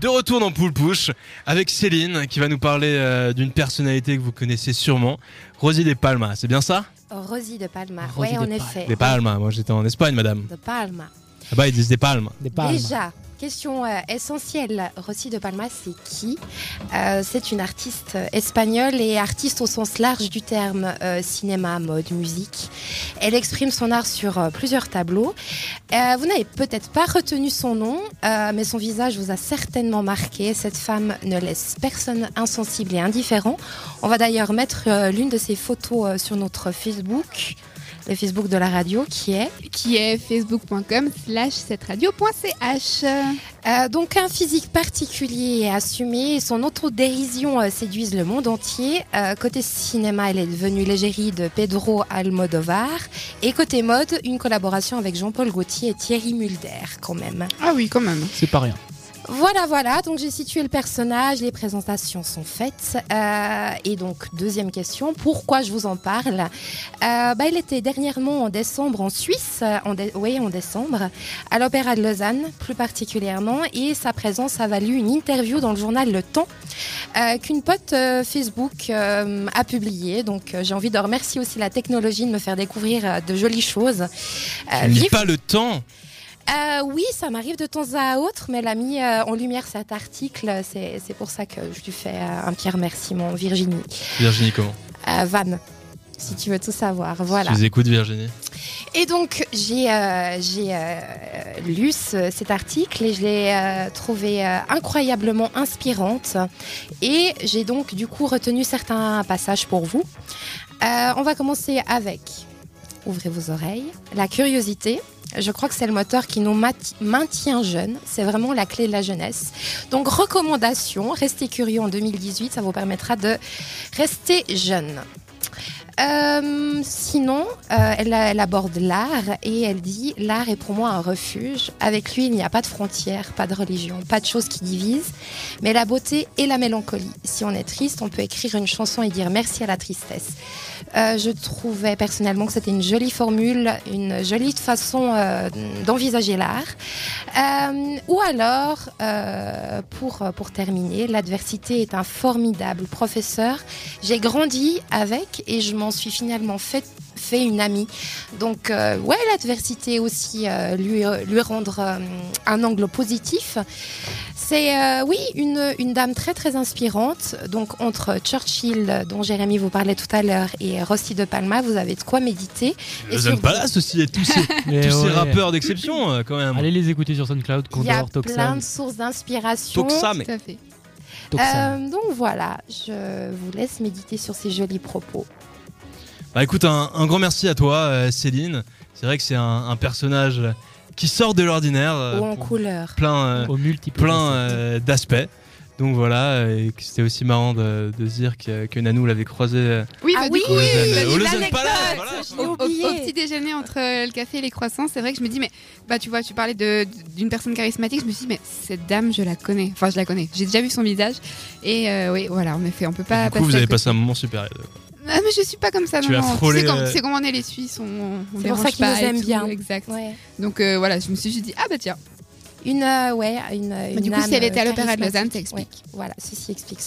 De retour dans Poule Push avec Céline qui va nous parler euh, d'une personnalité que vous connaissez sûrement, Rosie de Palma, c'est bien ça? Rosie de Palma, Rosie oui, en de effet. Des Palma, moi j'étais en Espagne, madame. De Palma. Là-bas ils disent des palmes. Des palmes. Déjà, question euh, essentielle. Rosy de Palma, c'est qui Euh, C'est une artiste espagnole et artiste au sens large du terme euh, cinéma, mode, musique. Elle exprime son art sur plusieurs tableaux. Vous n'avez peut-être pas retenu son nom, mais son visage vous a certainement marqué. Cette femme ne laisse personne insensible et indifférent. On va d'ailleurs mettre l'une de ses photos sur notre Facebook, le Facebook de la radio, qui est qui est facebook.com slash cetteradio.ch. Euh, donc un physique particulier et assumé, son autodérision euh, séduisent le monde entier. Euh, côté cinéma, elle est devenue l'égérie de Pedro Almodovar. Et côté mode, une collaboration avec Jean-Paul Gaultier et Thierry Mulder quand même. Ah oui, quand même. C'est pas rien. Voilà, voilà, donc j'ai situé le personnage, les présentations sont faites. Euh, et donc, deuxième question, pourquoi je vous en parle? Euh, bah, Il était dernièrement en décembre en Suisse, euh, en oui, en décembre, à l'Opéra de Lausanne plus particulièrement, et sa présence a valu une interview dans le journal Le Temps euh, qu'une pote euh, Facebook euh, a publiée. Donc, j'ai envie de remercier aussi la technologie de me faire découvrir de jolies choses. Lis vive- pas le temps euh, oui, ça m'arrive de temps à autre, mais elle a mis euh, en lumière cet article. C'est pour ça que je lui fais euh, un petit remerciement, Virginie. Virginie comment Van, si tu veux tout savoir. Voilà. Je les écoute Virginie. Et donc, j'ai lu ce- cet article et je l'ai trouvé incroyablement inspirante. Et j'ai donc, du coup, retenu certains passages pour vous. On va commencer avec, ouvrez vos oreilles, la curiosité. Je crois que c'est le moteur qui nous maintient jeunes. C'est vraiment la clé de la jeunesse. Donc, recommandation, restez curieux en 2018. Ça vous permettra de rester jeune. Euh, sinon, euh, elle, aborde l'art et elle dit l'art est pour moi un refuge. Avec lui, il n'y a pas de frontières, pas de religion, pas de choses qui divisent, mais la beauté et la mélancolie. Si on est triste, on peut écrire une chanson et dire merci à la tristesse. Euh, je trouvais personnellement que c'était une jolie formule, une jolie façon d'envisager l'art. Ou alors, pour, pour terminer, l'adversité est un formidable professeur. J'ai grandi avec et je m'en suis finalement fait, fait une amie. Donc, euh, ouais, l'adversité aussi, euh, lui, lui rendre euh, un angle positif. C'est, euh, oui, une, une dame très, très inspirante. Donc, entre Churchill, dont Jérémy vous parlait tout à l'heure, et Rossi de Palma, vous avez de quoi méditer. Et Lausanne sur- Palace aussi, et tous ces, Mais tous ces ouais. rappeurs d'exception euh, quand même. Allez les écouter sur SoundCloud, Il y a Condor, plein Toxam. de sources d'inspiration. Toxa, mais Tout à fait. Toxam. Euh, donc voilà, je vous laisse méditer sur ces jolis propos. Bah écoute, un, un grand merci à toi, euh, Céline. C'est vrai que c'est un, un personnage qui sort de l'ordinaire, euh, Ou en couleur. plein, euh, euh, d'aspects. Donc voilà, et que c'était aussi marrant de, de se dire que, que Nanou l'avait croisé. euh, Oui, Ah bah, oui, du coup, Au petit déjeuner entre euh, le café et les croissants, c'est vrai que je me dis, mais bah tu vois, tu parlais d'une personne charismatique, je me suis dit, mais cette dame, je la connais. Enfin, je la connais. J'ai déjà vu son visage. Et euh, oui, voilà, en effet, on peut pas. du coup, vous avez passé un moment super. Ah, mais je suis pas comme ça, Tu non, as non. frôlé, Tu sais, euh, sais comment on est les Suisses, on, on C'est pour ça qu'ils pas nous aiment tout, bien. Exact. Ouais. Donc euh, voilà, je me suis dit, ah bah tiens. Une, euh, ouais, une, Bah, une du coup, si elle âme était à l'Opéra de. Lausanne, ça explique. Ouais, voilà, ceci explique